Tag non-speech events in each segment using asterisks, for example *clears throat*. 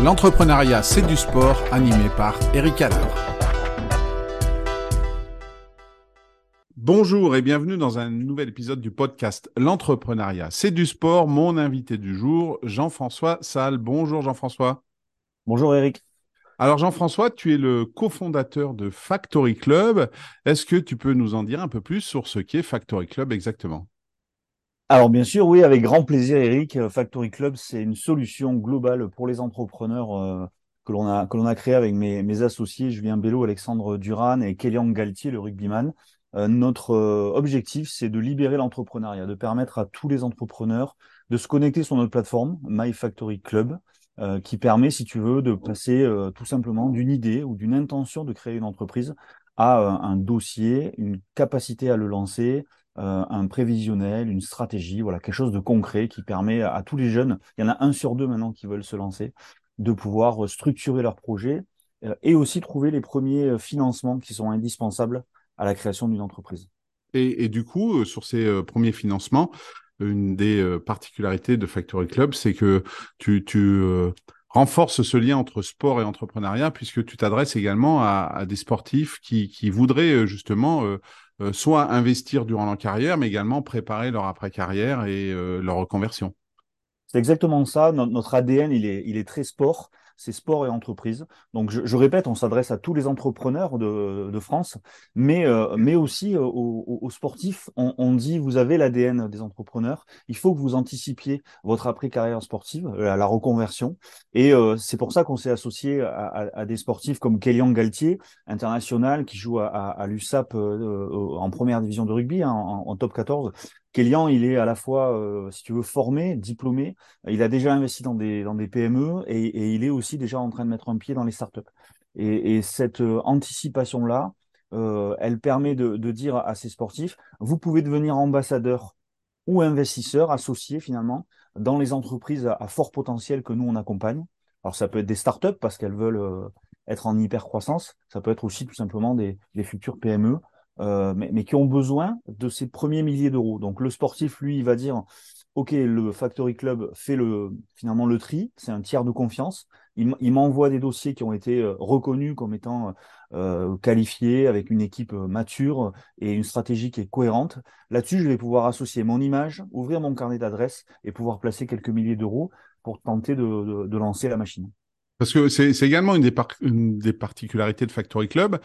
L'entrepreneuriat, c'est du sport, animé par Eric Haller. Bonjour et bienvenue dans un nouvel épisode du podcast L'entrepreneuriat, c'est du sport. Mon invité du jour, Jean-François Salle. Bonjour Jean-François. Bonjour Eric. Alors Jean-François, tu es le cofondateur de Factory Club. Est-ce que tu peux nous en dire un peu plus sur ce qu'est Factory Club exactement? Alors bien sûr, oui, avec grand plaisir, Eric. Euh, Factory Club, c'est une solution globale pour les entrepreneurs euh, que l'on a que l'on a créé avec mes, mes associés Julien Bello, Alexandre Duran et Kélian Galtier, le rugbyman. Euh, notre objectif, c'est de libérer l'entrepreneuriat, de permettre à tous les entrepreneurs de se connecter sur notre plateforme My Factory Club, qui permet, si tu veux, de passer tout simplement d'une idée ou d'une intention de créer une entreprise à un dossier, une capacité à le lancer, euh, un prévisionnel, une stratégie, voilà, quelque chose de concret qui permet à, tous les jeunes, il y en a un sur deux maintenant qui veulent se lancer, de pouvoir euh, structurer leur projet euh, et aussi trouver les premiers financements qui sont indispensables à la création d'une entreprise. Et, du coup, sur ces premiers financements, une des particularités de Factory Club, c'est que tu, tu renforces ce lien entre sport et entrepreneuriat, puisque tu t'adresses également à, des sportifs qui, voudraient justement soit investir durant leur carrière, mais également préparer leur après-carrière et euh, leur reconversion. C'est exactement ça. Notre ADN, il est, il est très sport c'est sport et entreprise. Donc je, répète, on s'adresse à tous les entrepreneurs de, France, mais, euh, mais aussi euh, aux, sportifs. On, dit, vous avez l'ADN des entrepreneurs, il faut que vous anticipiez votre après-carrière sportive, euh, la reconversion. Et c'est pour ça qu'on s'est associé à, des sportifs comme Kélian Galtier, international, qui joue à, l'USAP en première division de rugby, hein, en, en, top 14, Kélian, il est à la fois, euh, si tu veux, formé, diplômé. Il a déjà investi dans des, PME et, il est aussi déjà en train de mettre un pied dans les startups. Et, et cette euh, anticipation-là, euh, elle permet de, de, dire à ces sportifs, vous pouvez devenir ambassadeur ou investisseur associé finalement dans les entreprises à, fort potentiel que nous on accompagne. Alors ça peut être des startups parce qu'elles veulent être en hyper croissance. Ça peut être aussi tout simplement des, des futures PME euh, mais, qui ont besoin de ces premiers milliers d'euros. Donc le sportif, lui, il va dire, OK, le Factory Club fait le, finalement le tri, c'est un tiers de confiance. Il, m'envoie des dossiers qui ont été euh, reconnus comme étant euh, qualifiés, avec une équipe mature et une stratégie qui est cohérente. Là-dessus, je vais pouvoir associer mon image, ouvrir mon carnet d'adresses et pouvoir placer quelques milliers d'euros pour tenter de, lancer la machine. Parce que c'est également une des, particularités de Factory Club.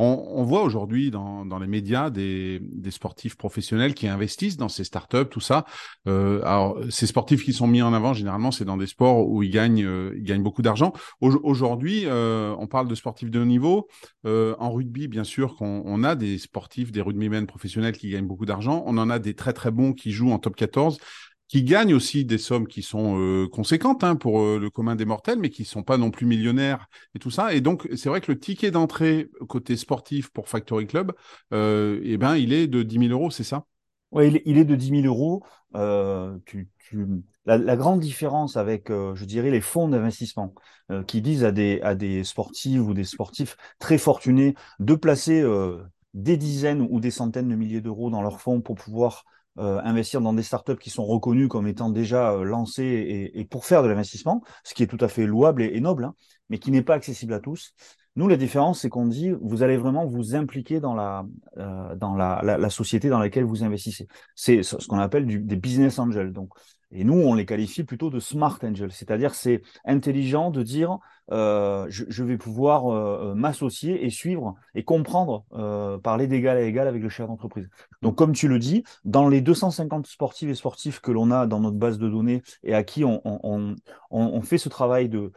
On, voit aujourd'hui dans, les médias des, sportifs professionnels qui investissent dans ces startups, tout ça. Euh, alors, ces sportifs qui sont mis en avant, généralement, c'est dans des sports où ils gagnent, euh, beaucoup d'argent. Aujourd'hui, euh, on parle de sportifs de haut niveau. en rugby, bien sûr, qu'on on a des sportifs, des rugbymen professionnels qui gagnent beaucoup d'argent. On en a des très très bons qui jouent en top 14 qui gagnent aussi des sommes qui sont euh, conséquentes hein, pour euh, le commun des mortels, mais qui ne sont pas non plus millionnaires et tout ça. Et donc, c'est vrai que le ticket d'entrée côté sportif pour Factory Club, euh, eh ben, il est de 10 000 euros, c'est ça? Oui, il, est de 10 000 euros. La, la, grande différence avec, je dirais, les fonds d'investissement qui disent à des, à des sportifs ou des sportifs très fortunés de placer des dizaines ou des centaines de milliers d'euros dans leurs fonds pour pouvoir euh, investir dans des startups qui sont reconnues comme étant déjà euh, lancées et, et, pour faire de l'investissement, ce qui est tout à fait louable et, noble, hein, mais qui n'est pas accessible à tous. Nous, la différence, c'est qu'on dit, vous allez vraiment vous impliquer dans la, euh, dans société dans laquelle vous investissez. C'est ce qu'on appelle du, des business angels. Et nous, on les qualifie plutôt de smart angels, c'est-à-dire c'est intelligent de dire euh, je, vais pouvoir euh, m'associer et suivre et comprendre, euh, parler d'égal à égal avec le chef d'entreprise. Donc, comme tu le dis, dans les 250 sportifs et sportifs que l'on a dans notre base de données et à qui on, on, on, on fait ce travail de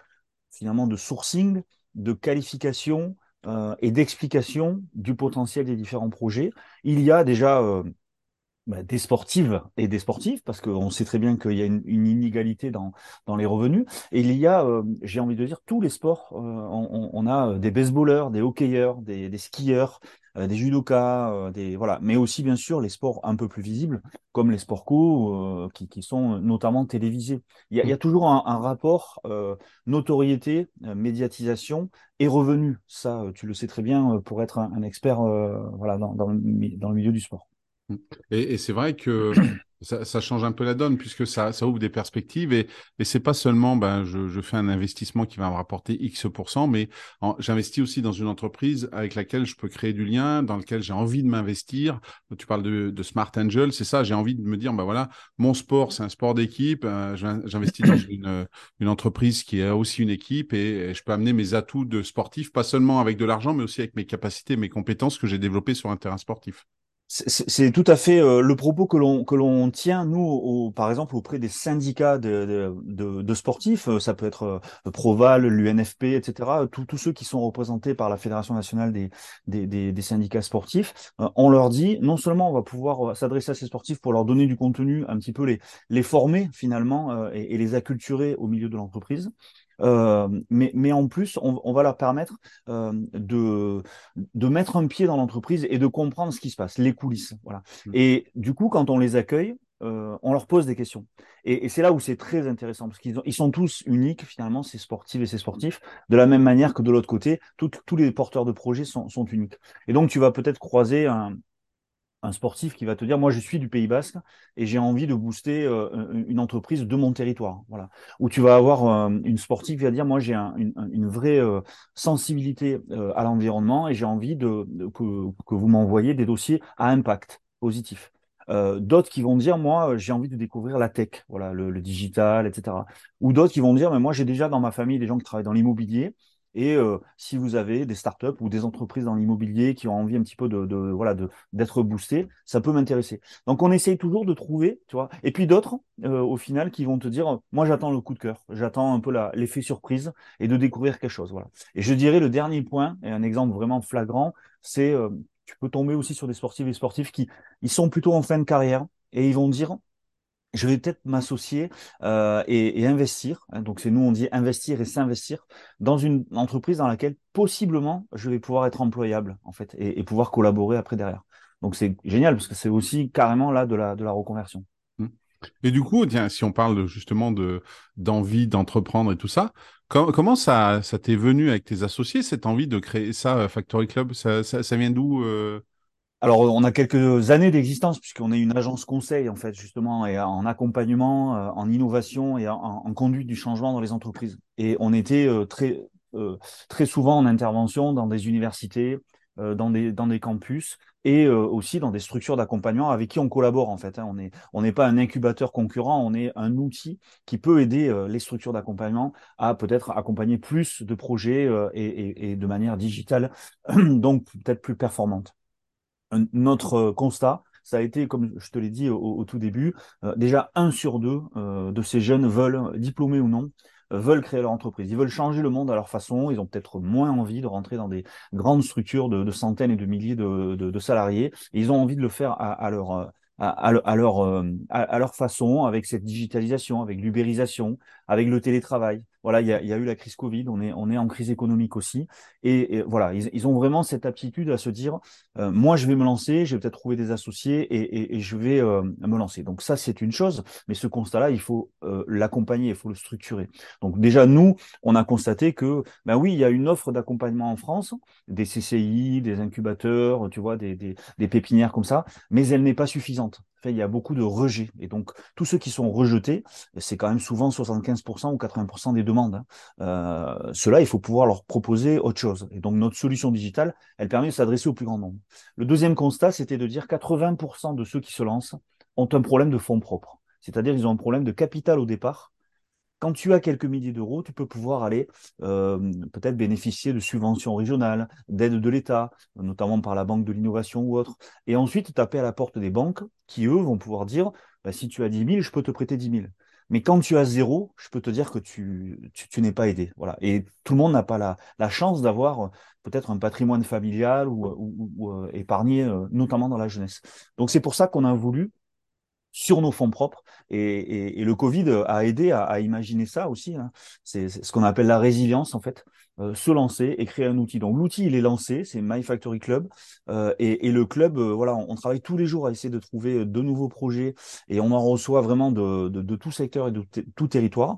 finalement de sourcing, de qualification euh, et d'explication du potentiel des différents projets, il y a déjà euh, bah, des sportives et des sportifs, parce qu'on sait très bien qu'il y a une, inégalité dans, dans les revenus. Et il y a, euh, j'ai envie de dire, tous les sports. Euh, on, on, a des baseballeurs, des hockeyeurs, des, des skieurs, euh, des judokas, des voilà, mais aussi bien sûr les sports un peu plus visibles, comme les sports co, qui, qui, sont notamment télévisés. Il y a, il y a toujours un, un rapport notoriété, médiatisation et revenus. Ça, tu le sais très bien pour être un, un expert voilà, dans, dans, le, dans le milieu du sport. Et, et c'est vrai que *clears throat* ça, ça, change un peu la donne puisque ça, ça ouvre des perspectives et, et c'est pas seulement ben je, je, fais un investissement qui va me rapporter X mais j'investis aussi dans une entreprise avec laquelle je peux créer du lien, dans lequel j'ai envie de m'investir. Tu parles de, de Smart Angel, c'est ça. J'ai envie de me dire ben voilà, mon sport c'est un sport d'équipe. Euh, j'investis dans une, une entreprise qui a aussi une équipe et, et je peux amener mes atouts de sportif, pas seulement avec de l'argent, mais aussi avec mes capacités, mes compétences que j'ai développées sur un terrain sportif. C'est tout à fait euh, le propos que l'on que l'on tient nous, par exemple auprès des syndicats de, de, sportifs. Euh, ça peut être euh, Proval, l'UNFP, etc. Tous ceux qui sont représentés par la Fédération nationale des, des, syndicats sportifs. on leur dit non seulement on va pouvoir s'adresser à ces sportifs pour leur donner du contenu, un petit peu les les former finalement et les acculturer au milieu de l'entreprise. Euh, mais, mais en plus, on, on va leur permettre euh, de, de mettre un pied dans l'entreprise et de comprendre ce qui se passe, les coulisses. Voilà. Mmh. Et du coup, quand on les accueille, euh, on leur pose des questions. Et, et c'est là où c'est très intéressant, parce qu'ils ils sont tous uniques, finalement, ces sportifs et ces sportifs, de la même manière que de l'autre côté, tout, tous les porteurs de projets sont, sont uniques. Et donc, tu vas peut-être croiser un, un sportif qui va te dire moi je suis du Pays Basque et j'ai envie de booster euh, une entreprise de mon territoire voilà. Ou tu vas avoir euh, une sportive qui va dire moi j'ai un, une, vraie euh, sensibilité euh, à l'environnement et j'ai envie de, que, vous m'envoyez des dossiers à impact positif. D'autres qui vont dire moi j'ai envie de découvrir la tech voilà le, le digital etc ou d'autres qui vont dire mais moi j'ai déjà dans ma famille des gens qui travaillent dans l'immobilier et euh, si vous avez des startups ou des entreprises dans l'immobilier qui ont envie un petit peu de, de voilà de d'être boostées, ça peut m'intéresser. Donc on essaye toujours de trouver, tu vois. Et puis d'autres, euh, au final, qui vont te dire, moi j'attends le coup de cœur, j'attends un peu l'effet surprise et de découvrir quelque chose, voilà. Et je dirais le dernier point et un exemple vraiment flagrant, c'est euh, tu peux tomber aussi sur des sportifs et sportifs qui ils sont plutôt en fin de carrière et ils vont dire je vais peut-être m'associer euh, et, investir. Hein, donc c'est nous on dit investir et s'investir dans une entreprise dans laquelle possiblement je vais pouvoir être employable en fait et, pouvoir collaborer après derrière. Donc c'est génial parce que c'est aussi carrément là de la reconversion. Mmh. Et du coup, tiens, si on parle justement de d'envie d'entreprendre et tout ça, com comment ça t'est venu avec tes associés cette envie de créer ça euh, Factory Club? Ça vient d'où euh? Alors, on a quelques années d'existence puisqu'on est une agence conseil en fait justement et en accompagnement, euh, en innovation et en, conduite du changement dans les entreprises. Et on était euh, très euh, très souvent en intervention dans des universités, dans des dans des campus et aussi dans des structures d'accompagnement avec qui on collabore en fait. Hein. On est on n'est pas un incubateur concurrent, on est un outil qui peut aider les structures d'accompagnement à peut-être accompagner plus de projets et, et, et de manière digitale, *clears throat* donc peut-être plus performante notre euh, constat, ça a été, comme je te l'ai dit au, tout début, euh, déjà un sur deux euh, de ces jeunes veulent, diplômés ou non, veulent créer leur entreprise. Ils veulent changer le monde à leur façon. Ils ont peut-être moins envie de rentrer dans des grandes structures de, centaines et de milliers de, salariés. Ils ont envie de le faire à, leur leur, à, leur façon, avec cette digitalisation, avec l'ubérisation, avec le télétravail. Voilà, il y a, y a, eu la crise Covid, on est, on est en crise économique aussi. Et, voilà, ils, ils, ont vraiment cette aptitude à se dire, euh, moi je vais me lancer, je vais peut-être trouver des associés et, et, et je vais euh, me lancer. Donc ça, c'est une chose, mais ce constat-là, il faut euh, l'accompagner, il faut le structurer. Donc déjà, nous, on a constaté que, ben oui, il y a une offre d'accompagnement en France, des CCI, des incubateurs, tu vois, des, des, des pépinières comme ça, mais elle n'est pas suffisante il y a beaucoup de rejets. Et donc, tous ceux qui sont rejetés, c'est quand même souvent 75% ou 80% des demandes. Hein. Euh, Cela, il faut pouvoir leur proposer autre chose. Et donc, notre solution digitale, elle permet de s'adresser au plus grand nombre. Le deuxième constat, c'était de dire 80% de ceux qui se lancent ont un problème de fonds propres. C'est-à-dire, ils ont un problème de capital au départ quand tu as quelques milliers d'euros, tu peux pouvoir aller euh, peut-être bénéficier de subventions régionales, d'aides de l'État, notamment par la Banque de l'innovation ou autre, et ensuite taper à la porte des banques qui, eux, vont pouvoir dire, bah, si tu as 10 000, je peux te prêter 10 000. Mais quand tu as zéro, je peux te dire que tu, n'es pas aidé. Voilà. Et tout le monde n'a pas la, chance d'avoir euh, peut-être un patrimoine familial ou, ou, ou euh, épargné, euh, notamment dans la jeunesse. Donc c'est pour ça qu'on a voulu sur nos fonds propres. Et, et, et le Covid a aidé à, à imaginer ça aussi. Hein. C'est ce qu'on appelle la résilience, en fait. Euh, se lancer et créer un outil. Donc l'outil, il est lancé, c'est My Factory Club. Euh, et, et, le club, euh, voilà, on, travaille tous les jours à essayer de trouver de nouveaux projets et on en reçoit vraiment de, de, de tout secteur et de tout territoire.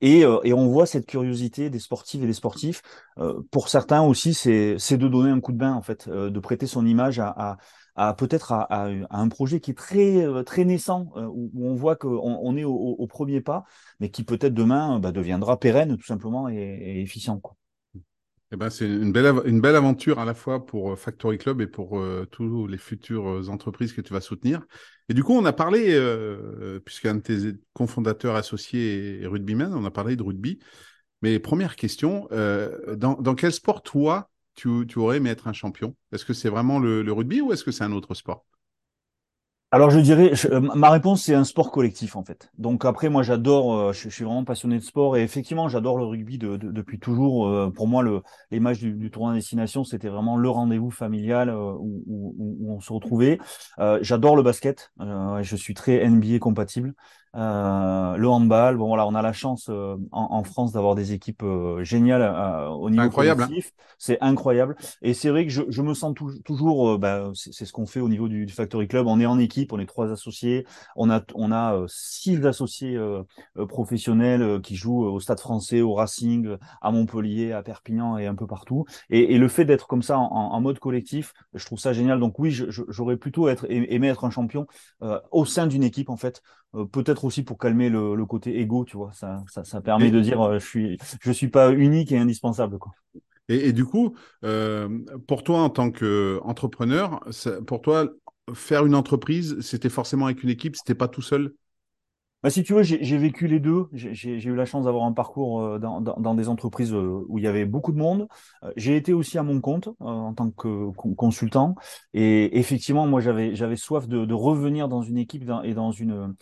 Et, euh, et, on voit cette curiosité des sportives et des sportifs. Euh, pour certains aussi, c'est de donner un coup de bain, en fait, de prêter son image à, à, à peut-être à, un projet qui est très très naissant, où, on voit qu'on on est au, premier pas, mais qui peut-être demain bah, deviendra pérenne tout simplement et, efficient. Quoi. Eh ben, c'est une belle, une belle aventure à la fois pour euh, Factory Club et pour euh, tous les futures euh, entreprises que tu vas soutenir. Et du coup, on a parlé, euh, puisqu'un de tes cofondateurs associés est rugbyman, on a parlé de rugby. Mais première question, dans, quel sport, toi, tu, aurais aimé être un champion? Est-ce que c'est vraiment le rugby ou est-ce que c'est un autre sport? Alors je dirais, euh, ma réponse c'est un sport collectif en fait. Donc après moi j'adore, euh, je, suis vraiment passionné de sport et effectivement j'adore le rugby depuis toujours. Euh, pour moi le les matchs du, du tournoi destination c'était vraiment le rendez-vous familial où, on se retrouvait. j'adore le basket, je suis très NBA compatible. Euh, le handball, bon voilà, on a la chance euh, en, France d'avoir des équipes euh, géniales au niveau incroyable, hein. C'est incroyable. Et c'est vrai que je, je me sens toujours, bah, c'est ce qu'on fait au niveau du, du, Factory Club. On est en équipe, on est trois associés. On a, on a six associés professionnels qui jouent au Stade Français, au Racing, à Montpellier, à Perpignan et un peu partout. Et, et le fait d'être comme ça en, en, mode collectif, je trouve ça génial. Donc oui, j'aurais plutôt être, aimé être un champion au sein d'une équipe en fait. Peut-être aussi pour calmer le, côté égo, tu vois. Ça, ça, permet de dire euh, je suis je suis pas unique et indispensable, quoi. Et, du coup, euh, pour toi en tant qu'entrepreneur, pour toi faire une entreprise, c'était forcément avec une équipe, c'était pas tout seul? Bah, si tu veux, j'ai vécu les deux. J'ai eu la chance d'avoir un parcours euh, dans, dans, des entreprises euh, où il y avait beaucoup de monde. Euh, j'ai été aussi à mon compte en tant que consultant. Et effectivement, moi, j'avais soif de, de, revenir dans une équipe et dans une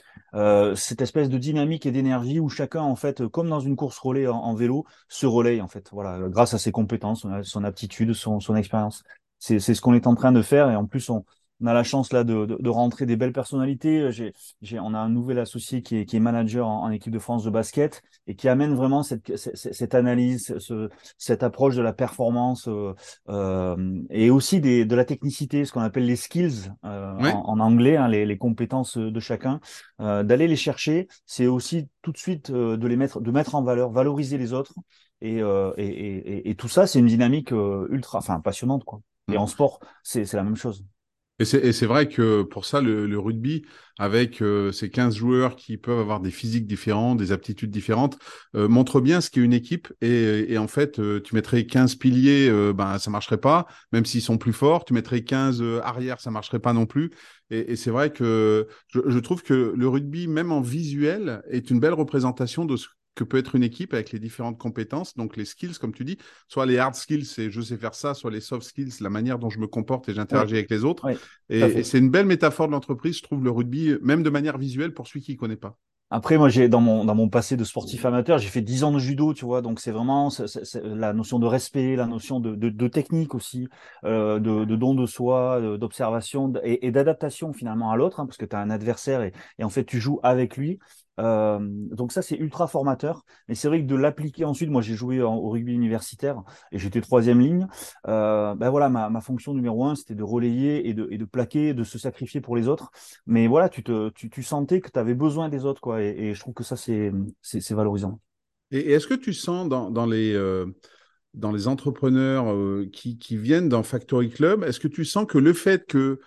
cette espèce de dynamique et d'énergie où chacun, en fait, comme dans une course relais en, vélo, se relaye en fait. Voilà, grâce à ses compétences, son aptitude, son, son expérience. C'est ce qu'on est en train de faire. Et en plus, on, on a la chance là de, de, de rentrer des belles personnalités. J'ai, j'ai, on a un nouvel associé qui est, qui est manager en, équipe de France de basket et qui amène vraiment cette, cette, cette analyse, ce, cette approche de la performance euh, euh, et aussi des, de la technicité, ce qu'on appelle les skills euh, en, anglais, hein, les, les, compétences de chacun. Euh, d'aller les chercher, c'est aussi tout de suite euh, de les mettre, de mettre en valeur, valoriser les autres. Et, et, et, et tout ça, c'est une dynamique ultra, enfin passionnante quoi. Et mm. en sport, c'est, c'est la même chose. Et c'est vrai que pour ça, le, le rugby, avec euh, ces 15 joueurs qui peuvent avoir des physiques différentes, des aptitudes différentes, euh, montre bien ce qu'est une équipe. Et, et en fait, euh, tu mettrais 15 piliers, ben, ça marcherait pas, même s'ils sont plus forts. Tu mettrais 15 arrières, ça marcherait pas non plus. Et, et c'est vrai que je, je, trouve que le rugby, même en visuel, est une belle représentation de ce que peut être une équipe avec les différentes compétences, donc les skills, comme tu dis, soit les hard skills, c'est je sais faire ça, soit les soft skills, la manière dont je me comporte et j'interagis avec les autres. et, c'est une belle métaphore de l'entreprise, je trouve, le rugby, même de manière visuelle, pour celui qui ne connaît pas. Après, moi, j'ai dans mon dans mon passé de sportif amateur, j'ai fait dix ans de judo, tu vois. Donc c'est vraiment la notion de respect, la notion de, de, technique aussi, euh, de, de, don de soi, d'observation et, d'adaptation finalement à l'autre, hein, parce que tu as un adversaire et, et, en fait tu joues avec lui. Donc ça, c'est ultra formateur. Mais c'est vrai que de l'appliquer ensuite, moi j'ai joué au rugby universitaire et j'étais troisième ligne. Ben voilà, ma, ma, fonction numéro un, c'était de relayer et de, et de plaquer, de se sacrifier pour les autres. Mais voilà, tu, te, tu, tu sentais que tu avais besoin des autres, quoi. Et, je trouve que ça, c'est valorisant. Et, est-ce que tu sens dans, dans les... Dans les entrepreneurs qui, qui, viennent dans Factory Club, est-ce que tu sens que le fait que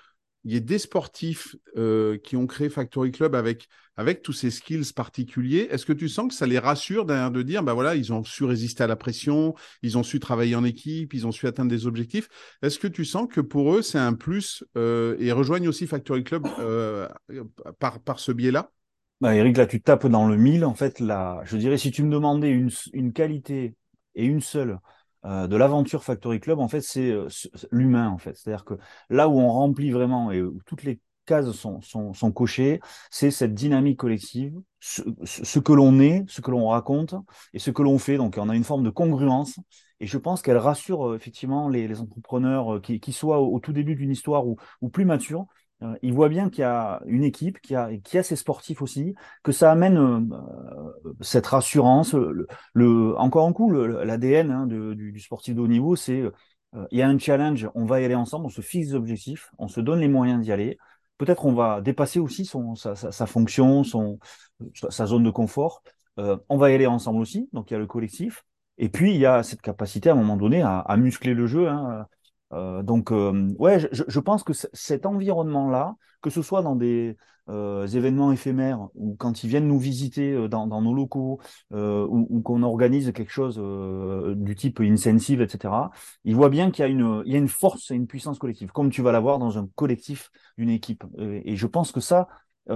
il y ait des sportifs euh, qui ont créé Factory Club avec, avec tous ces skills particuliers. Est-ce que tu sens que ça les rassure derrière de dire, bah voilà, ils ont su résister à la pression, ils ont su travailler en équipe, ils ont su atteindre des objectifs? Est-ce que tu sens que pour eux, c'est un plus euh, et rejoignent aussi Factory Club euh, par, par ce biais-là? Bah, Eric, là, tu tapes dans le mille. En fait, là, je dirais, si tu me demandais une, une qualité et une seule euh, de l'aventure Factory Club, en fait, c'est euh, l'humain, en fait. C'est-à-dire que là où on remplit vraiment et où toutes les cases sont, sont, sont cochées, c'est cette dynamique collective, ce, ce que l'on est, ce que l'on raconte et ce que l'on fait. Donc, on a une forme de congruence. Et je pense qu'elle rassure euh, effectivement les, les entrepreneurs qui, qui soient au, tout début d'une histoire ou, ou plus matures, euh, il voit bien qu'il y a une équipe, qui a, a ses sportifs aussi, que ça amène euh, cette rassurance. Le, encore un coup, l'ADN hein, du, sportif de haut niveau, c'est euh, il y a un challenge, on va y aller ensemble, on se fixe des objectifs, on se donne les moyens d'y aller. Peut-être on va dépasser aussi son, sa, sa, fonction, son, sa zone de confort. on va y aller ensemble aussi, donc il y a le collectif. Et puis il y a cette capacité à un moment donné à, à muscler le jeu. Hein, Euh, donc, euh, ouais, je, pense que cet environnement-là, que ce soit dans des euh, événements éphémères ou quand ils viennent nous visiter dans, nos locaux ou, qu'on organise quelque chose du type incentive, etc., ils voient bien qu'il y a une, une force et une puissance collective, comme tu vas l'avoir dans un collectif d'une équipe. Et, je pense que ça,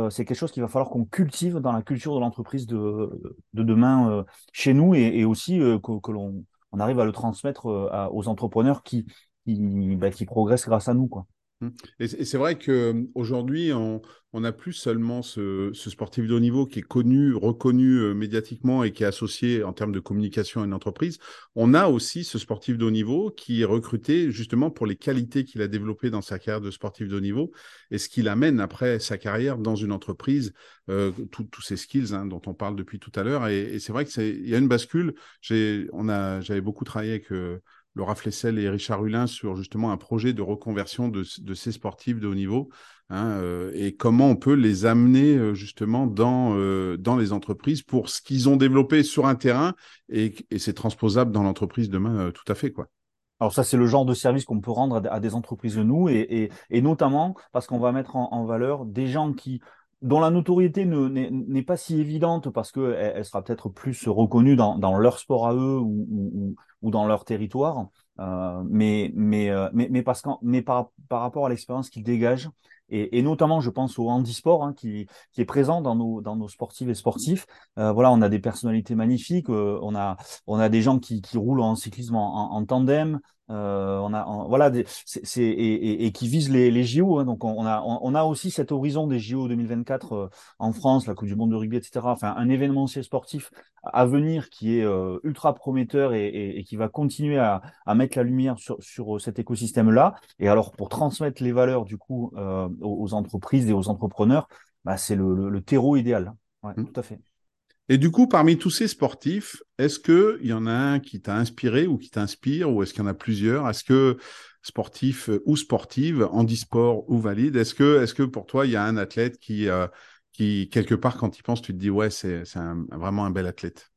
c'est quelque chose qu'il va falloir qu'on cultive dans la culture de l'entreprise de, de demain chez nous et, aussi que, l'on on arrive à le transmettre aux entrepreneurs qui, qui, bah, qui progressent grâce à nous. Quoi. Mmh. Et c'est vrai qu'aujourd'hui, on n'a plus seulement ce, sportif de haut niveau qui est connu, reconnu euh, médiatiquement et qui est associé en termes de communication à une entreprise. On a aussi ce sportif de haut niveau qui est recruté justement pour les qualités qu'il a développées dans sa carrière de sportif de haut niveau et ce qu'il amène après sa carrière dans une entreprise, euh, tous ces skills hein, dont on parle depuis tout à l'heure. Et, c'est vrai qu'il y a une bascule. J'avais beaucoup travaillé avec... Euh, Laura Flessel et Richard Hulin sur justement un projet de reconversion de, ces sportifs de haut niveau hein, euh, et comment on peut les amener euh, justement dans, euh, dans les entreprises pour ce qu'ils ont développé sur un terrain et, c'est transposable dans l'entreprise demain tout à fait. quoi. Alors ça, c'est le genre de service qu'on peut rendre à, des entreprises de nous et, et, notamment parce qu'on va mettre en, valeur des gens qui dont la notoriété n'est pas si évidente parce qu'elle elle sera peut-être plus reconnue dans, dans, leur sport à eux ou, ou, ou dans leur territoire, euh, mais, mais, euh, mais, mais, parce mais par, par rapport à l'expérience qu'ils dégagent, et, et, notamment, je pense au handisport hein, qui, qui est présent dans nos, dans nos sportifs et sportifs. Euh, voilà, on a des personnalités magnifiques, euh, on, a, on a des gens qui, qui roulent en cyclisme en, en tandem, euh, on a voilà c'est et, et, qui vise les, les JO hein, donc on, a on, a aussi cet horizon des JO 2024 euh, en France la Coupe du Monde de rugby etc enfin un événementiel sportif à venir qui est euh, ultra prometteur et, et, qui va continuer à, à mettre la lumière sur, sur cet écosystème là et alors pour transmettre les valeurs du coup aux, entreprises et aux entrepreneurs bah, c'est le, le, terreau idéal. Ouais, mmh. tout à fait et du coup, parmi tous ces sportifs, est-ce qu'il y en a un qui t'a inspiré ou qui t'inspire, ou est-ce qu'il y en a plusieurs? Est-ce que sportif ou sportive, handisport ou valide, est-ce que, est que pour toi, il y a un athlète qui, euh, qui quelque part, quand il pense, tu te dis, ouais, c'est vraiment un bel athlète?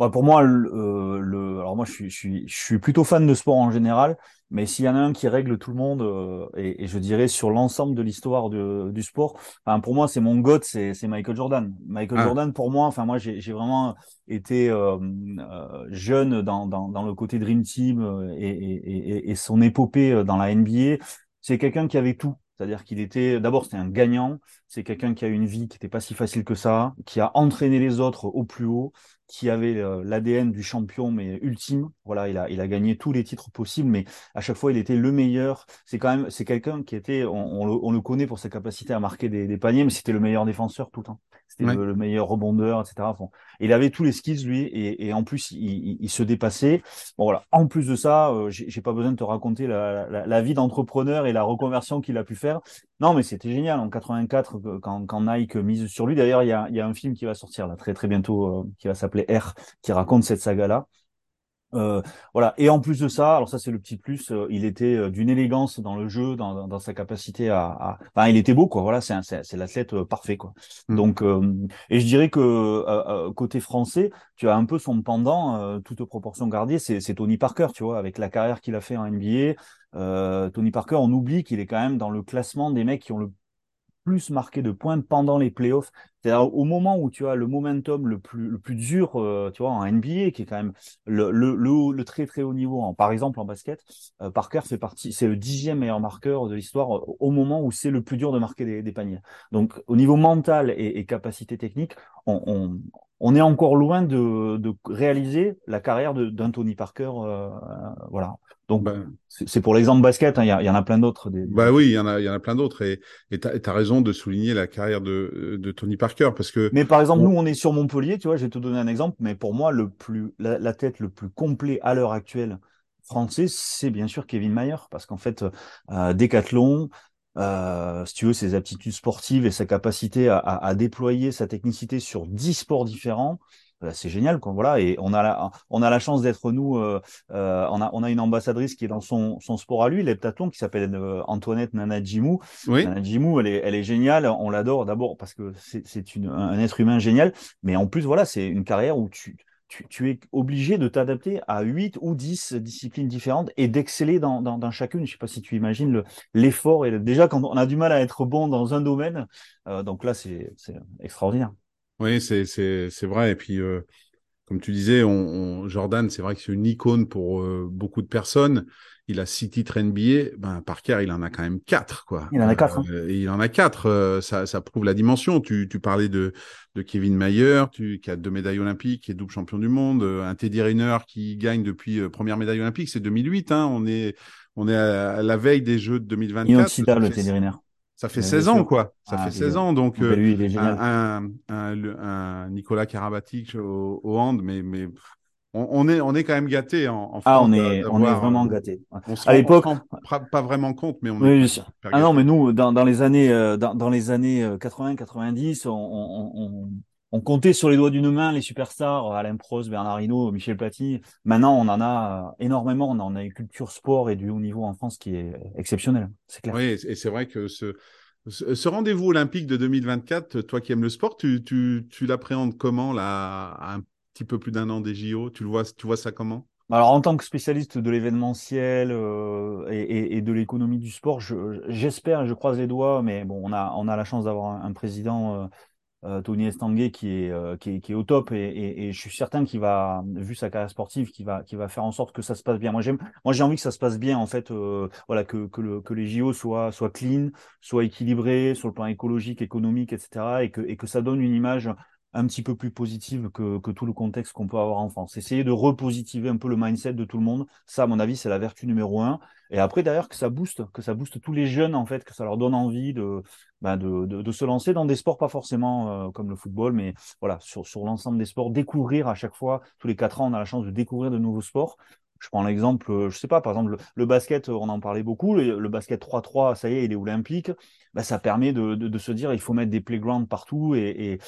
Bah, pour moi, euh, le, alors moi, je suis, je, suis, je suis plutôt fan de sport en général, mais s'il y en a un qui règle tout le monde, euh, et, et, je dirais sur l'ensemble de l'histoire du sport, enfin, pour moi, c'est mon goth, c'est Michael Jordan. Michael ah. Jordan, pour moi, enfin moi, j'ai vraiment été euh, euh, jeune dans, dans, dans, le côté Dream Team et, et, et son épopée dans la NBA. C'est quelqu'un qui avait tout. C'est-à-dire qu'il était, d'abord, c'était un gagnant. C'est quelqu'un qui a une vie qui n'était pas si facile que ça, qui a entraîné les autres au plus haut, qui avait euh, l'ADN du champion, mais ultime. Voilà, il a, il a gagné tous les titres possibles, mais à chaque fois, il était le meilleur. C'est quand même, c'est quelqu'un qui était, on, on, le, connaît pour sa capacité à marquer des, des paniers, mais c'était le meilleur défenseur tout le temps. C'était le, meilleur rebondeur, etc. Il avait tous les skills, lui, et, et en plus, il, il, se dépassait. Bon, voilà. En plus de ça, euh, j'ai pas besoin de te raconter la, la, la vie d'entrepreneur et la reconversion qu'il a pu faire. Non, mais c'était génial. En 84, quand, quand Nike mise sur lui, d'ailleurs, il y a, un film qui va sortir là très très bientôt, euh, qui va s'appeler R, qui raconte cette saga-là. Euh, voilà. Et en plus de ça, alors ça c'est le petit plus, euh, il était euh, d'une élégance dans le jeu, dans, dans sa capacité à, à, enfin il était beau quoi. Voilà, c'est c'est l'athlète parfait quoi. Mm. Donc et je dirais que côté français, tu as un peu son pendant, toute proportion gardée, c'est Tony Parker, tu vois, avec la carrière qu'il a fait en NBA. Tony Parker, on oublie qu'il est quand même dans le classement des mecs qui ont le plus marqué de points pendant les playoffs. C'est-à-dire au moment où tu as le momentum le plus, plus dur, euh, tu vois, en NBA, qui est quand même le, le, très très haut niveau. Par exemple, en basket, euh, Parker fait partie, c'est le dixième meilleur marqueur de l'histoire euh, au moment où c'est le plus dur de marquer des, paniers. Donc, au niveau mental et, capacité technique, on, on, est encore loin de, de réaliser la carrière d'un Tony Parker. voilà. Donc, ben, c'est pour l'exemple basket, hein, il y, y, en a plein d'autres. Bah oui, il y en a, il y en a plein d'autres. Et tu as, raison de souligner la carrière de, de, Tony Parker. Parce que, mais par exemple, nous, on est sur Montpellier, tu vois, je vais te donner un exemple, mais pour moi, le plus, la, tête le plus complet à l'heure actuelle français, c'est bien sûr Kevin Mayer. Parce qu'en fait, euh, Décathlon, euh, si tu veux, ses aptitudes sportives et sa capacité à, à, à déployer sa technicité sur dix sports différents, euh, c'est génial quoi voilà et on a la on a la chance d'être nous euh, euh, on a on a une ambassadrice qui est dans son son sport à lui l'heptathlon qui s'appelle Antoinette Nanajimou oui. Nanajimou elle est elle est géniale on l'adore d'abord parce que c'est c'est une un être humain génial mais en plus voilà c'est une carrière où tu tu, es obligé de t'adapter à 8 ou 10 disciplines différentes et d'exceller dans, dans, chacune. Je ne sais pas si tu imagines l'effort. et déjà, quand on a du mal à être bon dans un domaine, euh, donc là, c'est extraordinaire. Oui, c'est vrai. Et puis, euh, comme tu disais, on, Jordan, c'est vrai que c'est une icône pour euh, beaucoup de personnes il a six titres NBA, ben Parker, il en a quand même quatre, quoi. Il en a quatre. Hein. Euh, il en a quatre. Euh, ça, ça, prouve la dimension. Tu, tu parlais de, de Kevin Mayer, tu, qui a deux médailles olympiques, qui est double champion du monde. Un Teddy Riner qui gagne depuis première médaille olympique, c'est 2008. Hein. On est, on est à, la veille des Jeux de 2024. Il le Teddy Riner. Ça fait 16 ans, quoi. Ça ah, fait 16 ans. Donc, lui, il est un, un, un, Nicolas Karabatic au, au hand, mais, mais on, est, on est quand même gâté en, France. Ah, on est, on est vraiment gâté. à l'époque, pas vraiment compte, mais on est. Ah non, mais nous, dans, dans les années, euh, dans, dans les années 80-90, euh, on, on, on, comptait sur les doigts d'une main les superstars, Alain Prost, Bernard Hinault, Michel Platini. Maintenant, on en a énormément. On en a une culture sport et du haut niveau en France qui est exceptionnelle. C'est clair. Oui, et c'est vrai que ce, ce rendez-vous olympique de 2024, toi qui aimes le sport, tu, tu, tu l'appréhendes comment là, un petit peu plus d'un an des JO. Tu le vois, tu vois ça comment? Alors, en tant que spécialiste de l'événementiel euh, et, de l'économie du sport, j'espère, je, croise les doigts, mais bon, on a, on a la chance d'avoir un, président, euh, euh, Tony Estanguet, qui est, qui est, au top, et, je suis certain qu'il va, vu sa carrière sportive, qu'il va, va faire en sorte que ça se passe bien. Moi, j'aime, moi, j'ai envie que ça se passe bien, en fait, voilà, que, que, le, que les JO soient, soient clean, soient équilibrés sur le plan écologique, économique, etc., et que, et que ça donne une image un petit peu plus positive que, que tout le contexte qu'on peut avoir en France. Essayer de repositiver un peu le mindset de tout le monde. Ça, à mon avis, c'est la vertu numéro un. Et après, d'ailleurs, que ça booste, que ça booste tous les jeunes, en fait, que ça leur donne envie de, ben de, de, se lancer dans des sports pas forcément euh, comme le football, mais voilà, sur, sur l'ensemble des sports, découvrir à chaque fois, tous les quatre ans, on a la chance de découvrir de nouveaux sports. Je prends l'exemple, euh, je sais pas, par exemple, le, basket, on en parlait beaucoup, le, basket 3-3, ça y est, il est olympique. Bah, ça permet de, se dire il faut mettre des playgrounds partout et,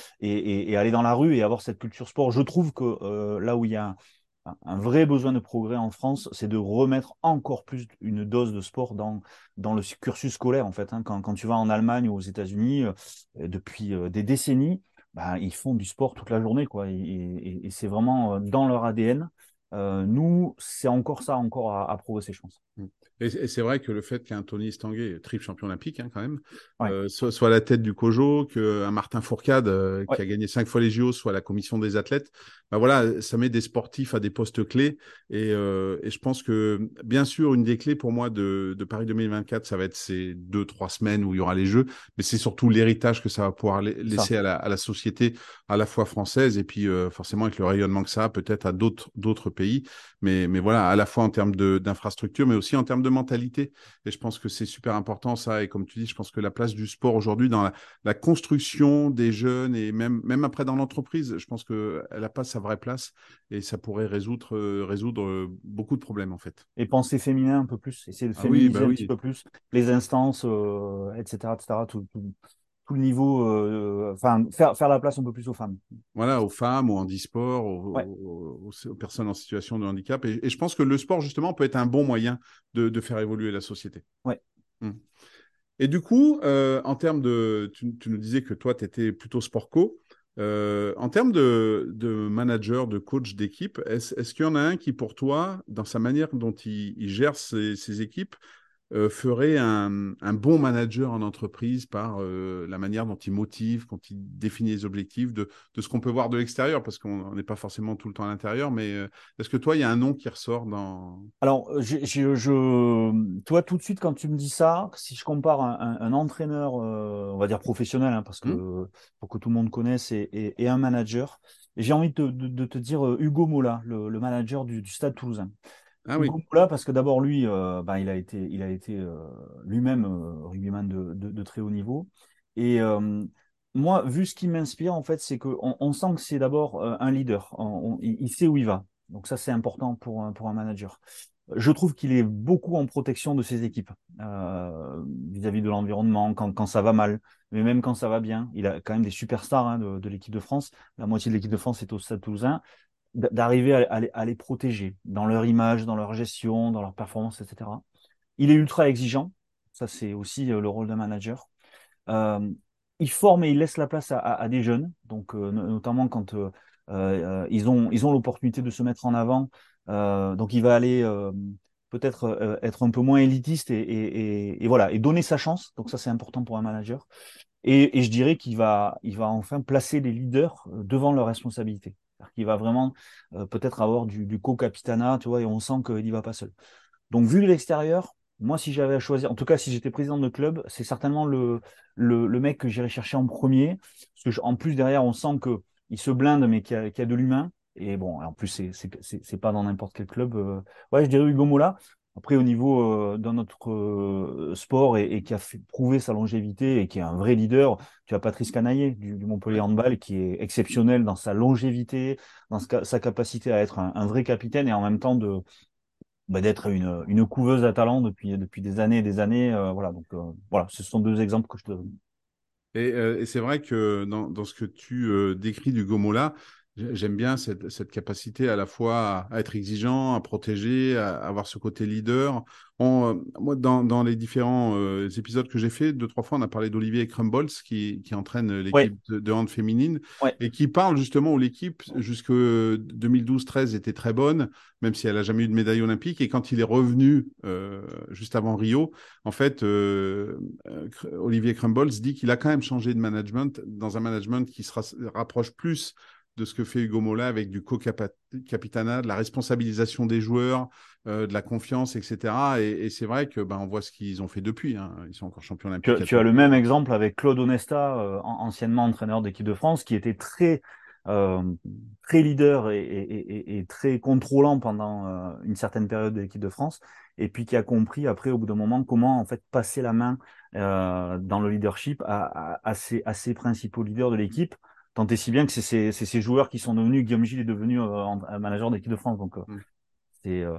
aller dans la rue et avoir cette culture sport. Je trouve que euh, là où il y a un, vrai besoin de progrès en France, c'est de remettre encore plus une dose de sport dans, le cursus scolaire, en fait. Hein. Quand, tu vas en Allemagne ou aux États-Unis, euh, depuis des décennies, bah, ils font du sport toute la journée, quoi. Et, c'est vraiment dans leur ADN. Euh, nous, c'est encore ça, encore à, à progresser, je pense. Mmh. Et, c'est vrai que le fait qu'un Tony Estanguet, triple champion olympique hein, quand même, euh, soit, à la tête du COJO, qu'un Martin Fourcade, euh, qui a gagné cinq fois les JO, soit à la commission des athlètes, ben voilà, ça met des sportifs à des postes clés. Et, euh, et, je pense que, bien sûr, une des clés pour moi de, de, Paris 2024, ça va être ces deux, trois semaines où il y aura les Jeux, mais c'est surtout l'héritage que ça va pouvoir laisser à la, à la, société, à la fois française, et puis forcément avec le rayonnement que ça a peut-être à d'autres pays. Mais, mais voilà, à la fois en termes d'infrastructure, mais aussi en termes de mentalité. Et je pense que c'est super important ça. Et comme tu dis, je pense que la place du sport aujourd'hui dans la, construction des jeunes et même, même après dans l'entreprise, je pense qu'elle n'a pas sa vraie place et ça pourrait résoudre, euh, résoudre euh, beaucoup de problèmes en fait. Et penser féminin un peu plus, essayer de ah féminiser bah un petit peu plus les instances, etc., euh, etc. Tout, tout le niveau, euh, enfin faire, faire la place un peu plus aux femmes. Voilà, aux femmes, au handisport, aux, aux, personnes en situation de handicap. Et, je pense que le sport, justement, peut être un bon moyen de, de faire évoluer la société. Ouais. Hum. Et du coup, en termes de, tu, tu, nous disais que toi, tu étais plutôt sport co. Euh, en termes de, manager, de coach d'équipe, est-ce est qu'il y en a un qui, pour toi, dans sa manière dont il, gère ses équipes, euh, ferait un, bon manager en entreprise par euh, la manière dont il motive, quand il définit les objectifs, de, ce qu'on peut voir de l'extérieur, parce qu'on n'est pas forcément tout le temps à l'intérieur. Mais euh, est-ce que toi, il y a un nom qui ressort dans... Alors, je, toi, tout de suite, quand tu me dis ça, si je compare un, entraîneur, on va dire professionnel, hein, parce que mmh. pour que tout le monde connaisse, et, un manager, j'ai envie de, te dire Hugo Mola, le, manager du, du Stade toulousain. Ah oui. Là, parce que d'abord, lui, euh, bah, il a été, été euh, lui-même euh, rugbyman de, très haut niveau. Et moi, vu ce qui m'inspire, en fait, c'est qu'on on sent que c'est d'abord un leader. il, sait où il va. Donc ça, c'est important pour un, manager. Je trouve qu'il est beaucoup en protection de ses équipes vis-à-vis de l'environnement, quand, quand, ça va mal, mais même quand ça va bien. Il a quand même des superstars hein, de, de l'équipe de France. La moitié de l'équipe de France est au Stade Toulousain d'arriver à, les protéger dans leur image, dans leur gestion, dans leur performance, etc. Il est ultra exigeant, ça c'est aussi euh, le rôle d'un manager. Euh, il forme et il laisse la place à, des jeunes, donc euh, notamment quand ils ont ils ont l'opportunité de se mettre en avant. donc il va aller peut-être être un peu moins élitiste et, et, et, voilà et donner sa chance. Donc ça c'est important pour un manager. Et, et je dirais qu'il va il va enfin placer les leaders devant leurs responsabilités. Qu'il va vraiment peut-être avoir du, co-capitana, tu vois, et on sent qu'il n'y va pas seul. Donc vu de l'extérieur, moi, si j'avais à choisir, en tout cas, si j'étais président de club, c'est certainement le, mec que j'irais chercher en premier. Parce que en plus, derrière, on sent que il se blinde, mais qu'il y, a de l'humain. Et bon, en plus, c'est pas dans n'importe quel club. Euh. Ouais, je dirais Hugo Mola. Après, au niveau euh, d'un autre euh, sport et, qui a fait prouver sa longévité et qui est un vrai leader, tu as Patrice Canaillé du, Montpellier Handball qui est exceptionnel dans sa longévité, dans sa capacité à être un, un vrai capitaine et en même temps de, bah, d'être une, une couveuse à talent depuis, depuis des années et des années. Euh, voilà, donc euh, voilà, ce sont deux exemples que je te donne. Et, et c'est vrai que dans, dans, ce que tu décris du Gomola, J'aime bien cette, cette, capacité à la fois à, être exigeant, à protéger, à, avoir ce côté leader. On, euh, moi, dans, dans, les différents euh, épisodes que j'ai fait, deux, trois fois, on a parlé d'Olivier Crumbles qui, qui entraîne l'équipe de, de, hand féminine et qui parle justement où l'équipe, jusque 2012-13, était très bonne, même si elle n'a jamais eu de médaille olympique. Et quand il est revenu euh, juste avant Rio, en fait, Olivier Crumbles dit qu'il a quand même changé de management dans un management qui se rapproche plus de ce que fait Hugo Mola avec du co-capitana, de la responsabilisation des joueurs, euh, de la confiance, etc. Et, c'est vrai que ben, on voit ce qu'ils ont fait depuis. Hein. Ils sont encore champions olympiques. Tu, tu as le même exemple avec Claude Onesta, euh, anciennement entraîneur d'équipe de France, qui était très euh, très leader et, et, et, très contrôlant pendant une certaine période de l'équipe de France, et puis qui a compris après au bout d'un moment comment en fait passer la main dans le leadership à, à, à, ses, à, ses, principaux leaders de l'équipe Tant et si bien que c'est ces joueurs qui sont devenus, Guillaume Gilles est devenu euh, un manager d'équipe de France. Donc, euh, mm. Euh,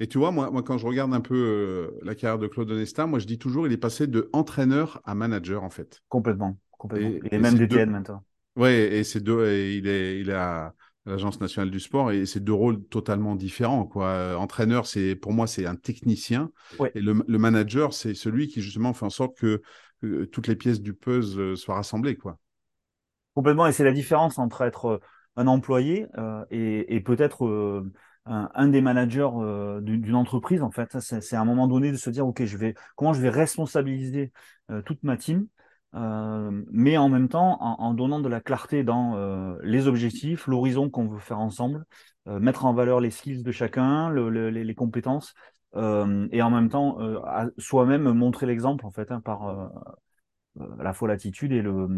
et, tu vois, moi, moi, quand je regarde un peu la carrière de Claude Onesta, moi, je dis toujours, il est passé de entraîneur à manager, en fait. Complètement. complètement. Et, il est même DTN maintenant. Oui, et c'est deux, il est, il à l'Agence nationale du sport et c'est deux rôles totalement différents. Quoi. Entraîneur, c'est pour moi, c'est un technicien. Et le, le manager, c'est celui qui justement fait en sorte que toutes les pièces du puzzle soient rassemblées. Quoi. Complètement, et c'est la différence entre être euh, un employé euh, et, peut-être euh, un, des managers d'une entreprise. En fait, c'est à un moment donné de se dire, ok, je vais comment je vais responsabiliser toute ma team, mais en même temps en, donnant de la clarté dans les objectifs, l'horizon qu'on veut faire ensemble, mettre en valeur les skills de chacun, les, compétences. et en même temps, soi-même montrer l'exemple en fait hein, par euh, la fois l'attitude et, le,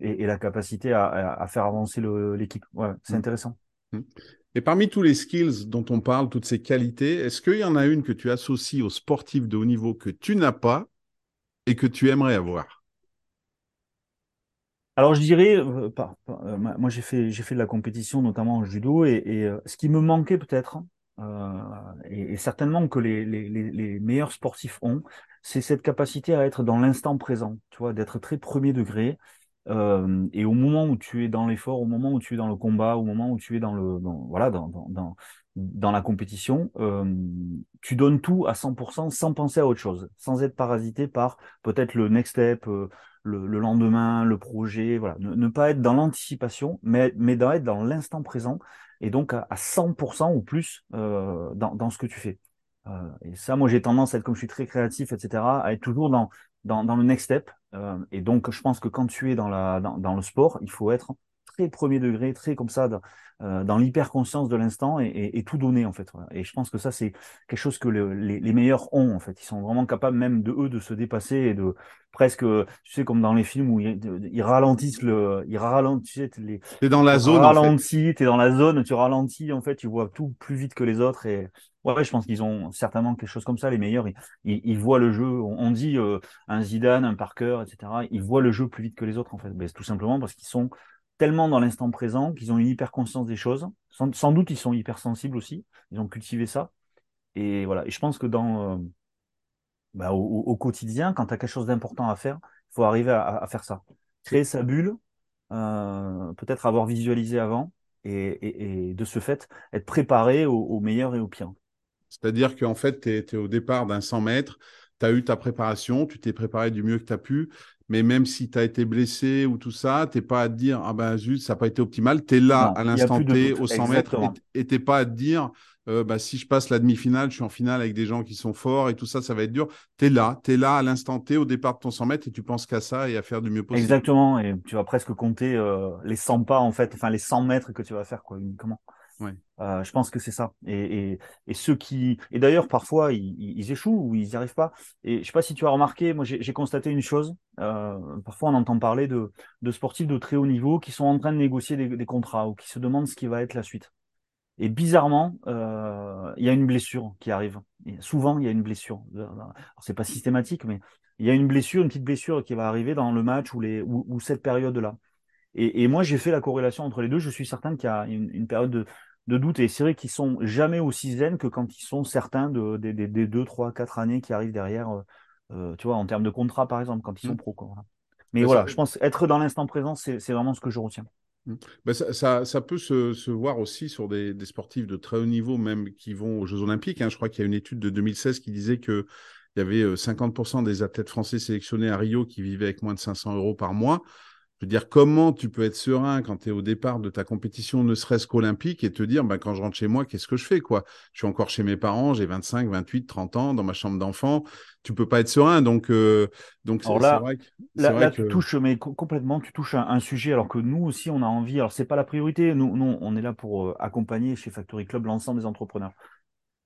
et, la capacité à, faire avancer l'équipe. Ouais, c'est mmh. intéressant. Mmh. Et parmi tous les skills dont on parle, toutes ces qualités, est-ce qu'il y en a une que tu associes aux sportifs de haut niveau que tu n'as pas et que tu aimerais avoir? Alors je dirais, euh, euh, moi j'ai fait, j'ai fait de la compétition notamment en judo et, ce qui me manquait peut-être, et, certainement que les, les, les, meilleurs sportifs ont, c'est cette capacité à être dans l'instant présent, tu vois, d'être très premier degré. Euh, et au moment où tu es dans l'effort, au moment où tu es dans le combat, au moment où tu es dans le, voilà, dans, la compétition, euh, tu donnes tout à 100% sans penser à autre chose, sans être parasité par peut-être le next step, euh, le, le, lendemain, le projet, voilà, ne, pas être dans l'anticipation, mais, mais d'être dans l'instant présent et donc à, à 100% ou plus dans ce que tu fais. Euh, et ça, moi, j'ai tendance à être, comme je suis très créatif, etc., à être toujours dans, dans, dans le next step. Euh, et donc, je pense que quand tu es dans, la, dans, dans, le sport, il faut être très premier degré, très comme ça, dans, euh, dans l'hyper-conscience de l'instant et, et, et, tout donner, en fait. Voilà. Et je pense que ça, c'est quelque chose que les, les, meilleurs ont, en fait. Ils sont vraiment capables, même de eux, de se dépasser et de presque, tu sais, comme dans les films où ils, ils ralentissent le, ils ralentissent, tu sais, les. T'es dans la zone. Ralentis, en fait. t'es dans la zone, tu ralentis, en fait, tu vois tout plus vite que les autres et Ouais, je pense qu'ils ont certainement quelque chose comme ça. Les meilleurs, ils, ils, voient le jeu. On dit euh, un Zidane, un Parker, etc. Ils voient le jeu plus vite que les autres, en fait. Ben, tout simplement parce qu'ils sont tellement dans l'instant présent qu'ils ont une hyper conscience des choses. Sans, doute, ils sont hyper sensibles aussi. Ils ont cultivé ça. Et voilà. Et je pense que dans euh, bah, au, quotidien, quand tu as quelque chose d'important à faire, il faut arriver à, faire ça. Créer sa bulle, euh, peut-être avoir visualisé avant, et, de ce fait, être préparé au, au meilleur et au pire. C'est-à-dire qu'en fait, tu es, au départ d'un 100 mètres, tu as eu ta préparation, tu t'es préparé du mieux que tu as pu, mais même si tu as été blessé ou tout ça, tu n'es pas à te dire, ah ben zut, ça n'a pas été optimal. Tu es là à l'instant T, au 100 mètres, et tu n'es pas à te dire, euh, bah, si je passe la demi-finale, je suis en finale avec des gens qui sont forts et tout ça, ça va être dur. Tu es là, tu es là à l'instant T, au départ de ton 100 mètres, et tu penses qu'à ça et à faire du mieux possible. Exactement, et tu vas presque compter euh, les 100 pas, en fait, enfin les 100 mètres que tu vas faire, quoi, uniquement. Euh, je pense que c'est ça. Et, ceux qui, et d'ailleurs parfois ils, échouent ou ils n'y arrivent pas. Et je sais pas si tu as remarqué, moi j'ai constaté une chose. Euh, parfois on entend parler de, sportifs de très haut niveau qui sont en train de négocier des, contrats ou qui se demandent ce qui va être la suite. Et bizarrement, euh, il y a une blessure qui arrive. souvent il y a une blessure. C'est pas systématique, mais il y a une blessure, une petite blessure qui va arriver dans le match ou cette période-là. Et, moi, j'ai fait la corrélation entre les deux. Je suis certain qu'il y a une, période de, doute. Et c'est vrai qu'ils sont jamais aussi zen que quand ils sont certains de, des, deux, trois, quatre années qui arrivent derrière, euh, euh, tu vois, en termes de contrat, par exemple, quand ils sont mmh. pro. Mais voilà, je pense être dans l'instant présent, c'est vraiment ce que je retiens. Ben, ça, peut se, voir aussi sur des, sportifs de très haut niveau, même qui vont aux Jeux Olympiques. Hein. Je crois qu'il y a une étude de 2016 qui disait qu'il y avait 50% euh, des athlètes français sélectionnés à Rio qui vivaient avec moins de 500 euros par mois. Je veux dire, comment tu peux être serein quand tu es au départ de ta compétition, ne serait-ce qu'olympique, et te dire, bah, quand je rentre chez moi, qu'est-ce que je fais quoi? Je suis encore chez mes parents, j'ai 25, 28, 30 ans, dans ma chambre d'enfant. Tu peux pas être serein. Donc, euh, donc c'est vrai que. Là, tu touches, mais complètement, tu touches un, un, sujet, alors que nous aussi, on a envie. Alors, c'est pas la priorité. Nous, nous, on est là pour euh, accompagner chez Factory Club l'ensemble des entrepreneurs.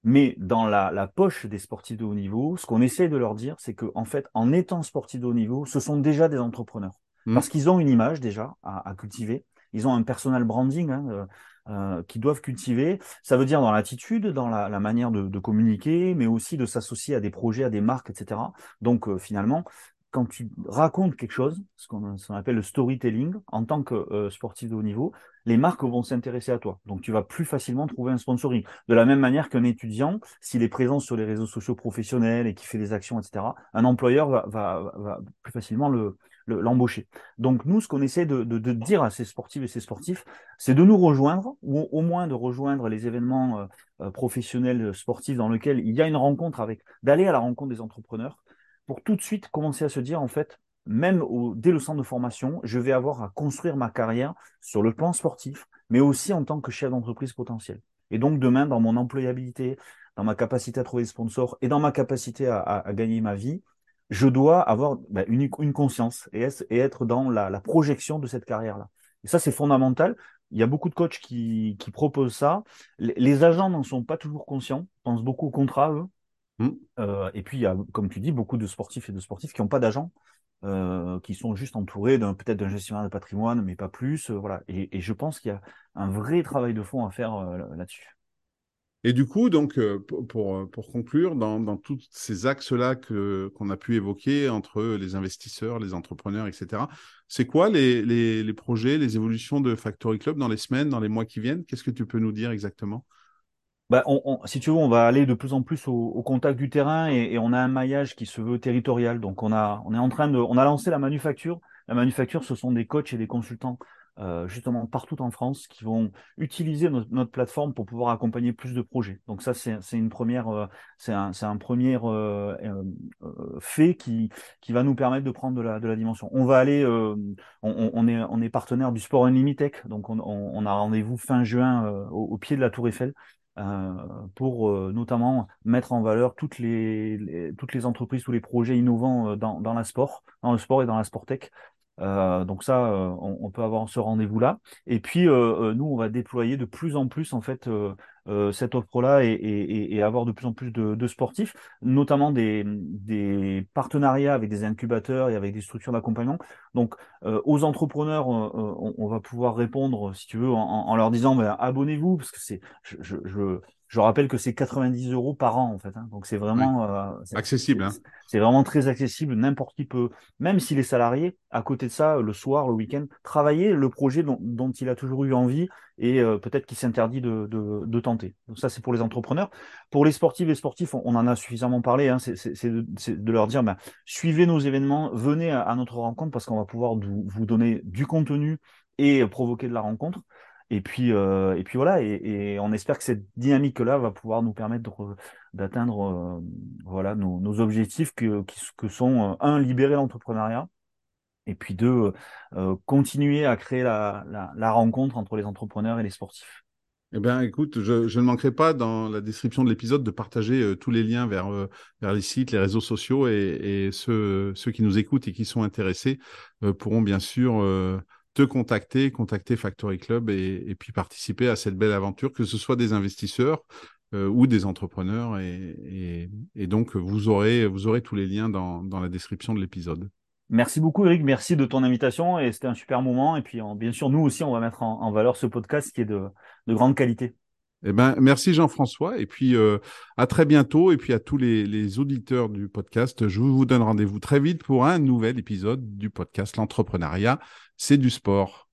Mais dans la, la, poche des sportifs de haut niveau, ce qu'on essaie de leur dire, c'est qu'en en fait, en étant sportifs de haut niveau, ce sont déjà des entrepreneurs. Mmh. parce qu'ils ont une image déjà à, cultiver. Ils ont un personal branding hein, euh, euh, qu'ils doivent cultiver. Ça veut dire dans l'attitude, dans la, manière de, communiquer, mais aussi de s'associer à des projets, à des marques, etc. Donc euh, finalement, quand tu racontes quelque chose, ce qu'on appelle le storytelling, en tant que sportif de haut niveau, les marques vont s'intéresser à toi. Donc tu vas plus facilement trouver un sponsoring. De la même manière qu'un étudiant, s'il est présent sur les réseaux sociaux professionnels et qui fait des actions, etc., un employeur va plus facilement le, l'embaucher. Donc nous, ce qu'on essaie de, dire à ces sportifs et ces sportifs, c'est de nous rejoindre, ou au moins de rejoindre les événements euh, euh, professionnels sportifs dans lesquels il y a une rencontre avec, d'aller à la rencontre des entrepreneurs, pour tout de suite commencer à se dire, en fait, même au, dès le centre de formation, je vais avoir à construire ma carrière sur le plan sportif, mais aussi en tant que chef d'entreprise potentiel. Et donc demain, dans mon employabilité, dans ma capacité à trouver des sponsors et dans ma capacité à gagner ma vie, je dois avoir bah, une, conscience et, être dans la, projection de cette carrière-là. Et ça, c'est fondamental. Il y a beaucoup de coachs qui, proposent ça. Les, agents n'en sont pas toujours conscients, pensent beaucoup au contrat, eux. Mmh. Euh, et puis, il y a, comme tu dis, beaucoup de sportifs et de sportifs qui n'ont pas d'agent, euh, qui sont juste entourés d'un peut-être d'un gestionnaire de patrimoine, mais pas plus. Euh, voilà. Et, et, je pense qu'il y a un vrai travail de fond à faire là-dessus. Et du coup, donc, euh, pour, euh, pour, conclure, dans, dans tous ces axes-là qu'on a pu évoquer entre les investisseurs, les entrepreneurs, etc., c'est quoi les, les, projets, les évolutions de Factory Club dans les semaines, dans les mois qui viennent? Qu'est-ce que tu peux nous dire exactement? Bah, si tu veux, on va aller de plus en plus au, au contact du terrain et, et, on a un maillage qui se veut territorial. Donc, on a, on est en train de, on a lancé la manufacture. La manufacture, ce sont des coachs et des consultants euh, justement partout en France qui vont utiliser notre, plateforme pour pouvoir accompagner plus de projets. Donc ça, c'est une première, euh, c'est un, premier euh, fait qui, qui va nous permettre de prendre de la, de la dimension. On va aller, on, est, on est partenaire du Sport Unlimited, donc on, on a rendez-vous fin juin au, pied de la Tour Eiffel. pour notamment mettre en valeur toutes les, toutes les entreprises, tous les projets innovants dans, dans la sport, dans le sport et dans la sport tech. Euh, donc ça, euh, on, peut avoir ce rendez-vous-là. Et puis, euh, nous, on va déployer de plus en plus en fait cette offre-là et, avoir de plus en plus de, sportifs, notamment des, partenariats avec des incubateurs et avec des structures d'accompagnement. Donc, aux entrepreneurs, on, va pouvoir répondre, si tu veux, en, leur disant ben, abonnez-vous parce que c'est, je je rappelle que c'est 90 euros par an en fait, hein. donc c'est vraiment euh, accessible. Hein. C'est vraiment très accessible. N'importe qui peut, même s'il est salarié, à côté de ça, le soir, le week-end, travailler le projet dont, il a toujours eu envie et euh, peut-être qu'il s'interdit de, de, tenter. Donc ça, c'est pour les entrepreneurs. Pour les sportifs et sportifs, on, en a suffisamment parlé. Hein, c'est de, de, leur dire, ben, suivez nos événements, venez à, notre rencontre parce qu'on va pouvoir vous donner du contenu et provoquer de la rencontre. Et puis, euh, et puis voilà, et, on espère que cette dynamique-là va pouvoir nous permettre d'atteindre euh, voilà, nos, objectifs que, que sont, euh, un, libérer l'entrepreneuriat, et puis deux, continuer à créer la, rencontre entre les entrepreneurs et les sportifs. Eh bien, écoute, je, ne manquerai pas dans la description de l'épisode de partager euh, tous les liens vers, euh, vers les sites, les réseaux sociaux et, ceux, qui nous écoutent et qui sont intéressés euh, pourront bien sûr te contacter, contacter Factory Club et, puis participer à cette belle aventure, que ce soit des investisseurs ou des entrepreneurs. Et, donc, vous aurez, tous les liens dans la description de l'épisode. Merci beaucoup, Eric. Merci de ton invitation et c'était un super moment. Et puis, bien sûr, nous aussi, on va mettre en, valeur ce podcast qui est de, grande qualité. Eh ben, merci Jean-François. Et puis, euh, à très bientôt. Et puis, à tous les, les auditeurs du podcast, je vous donne rendez-vous très vite pour un nouvel épisode du podcast L'entrepreneuriat, c'est du sport.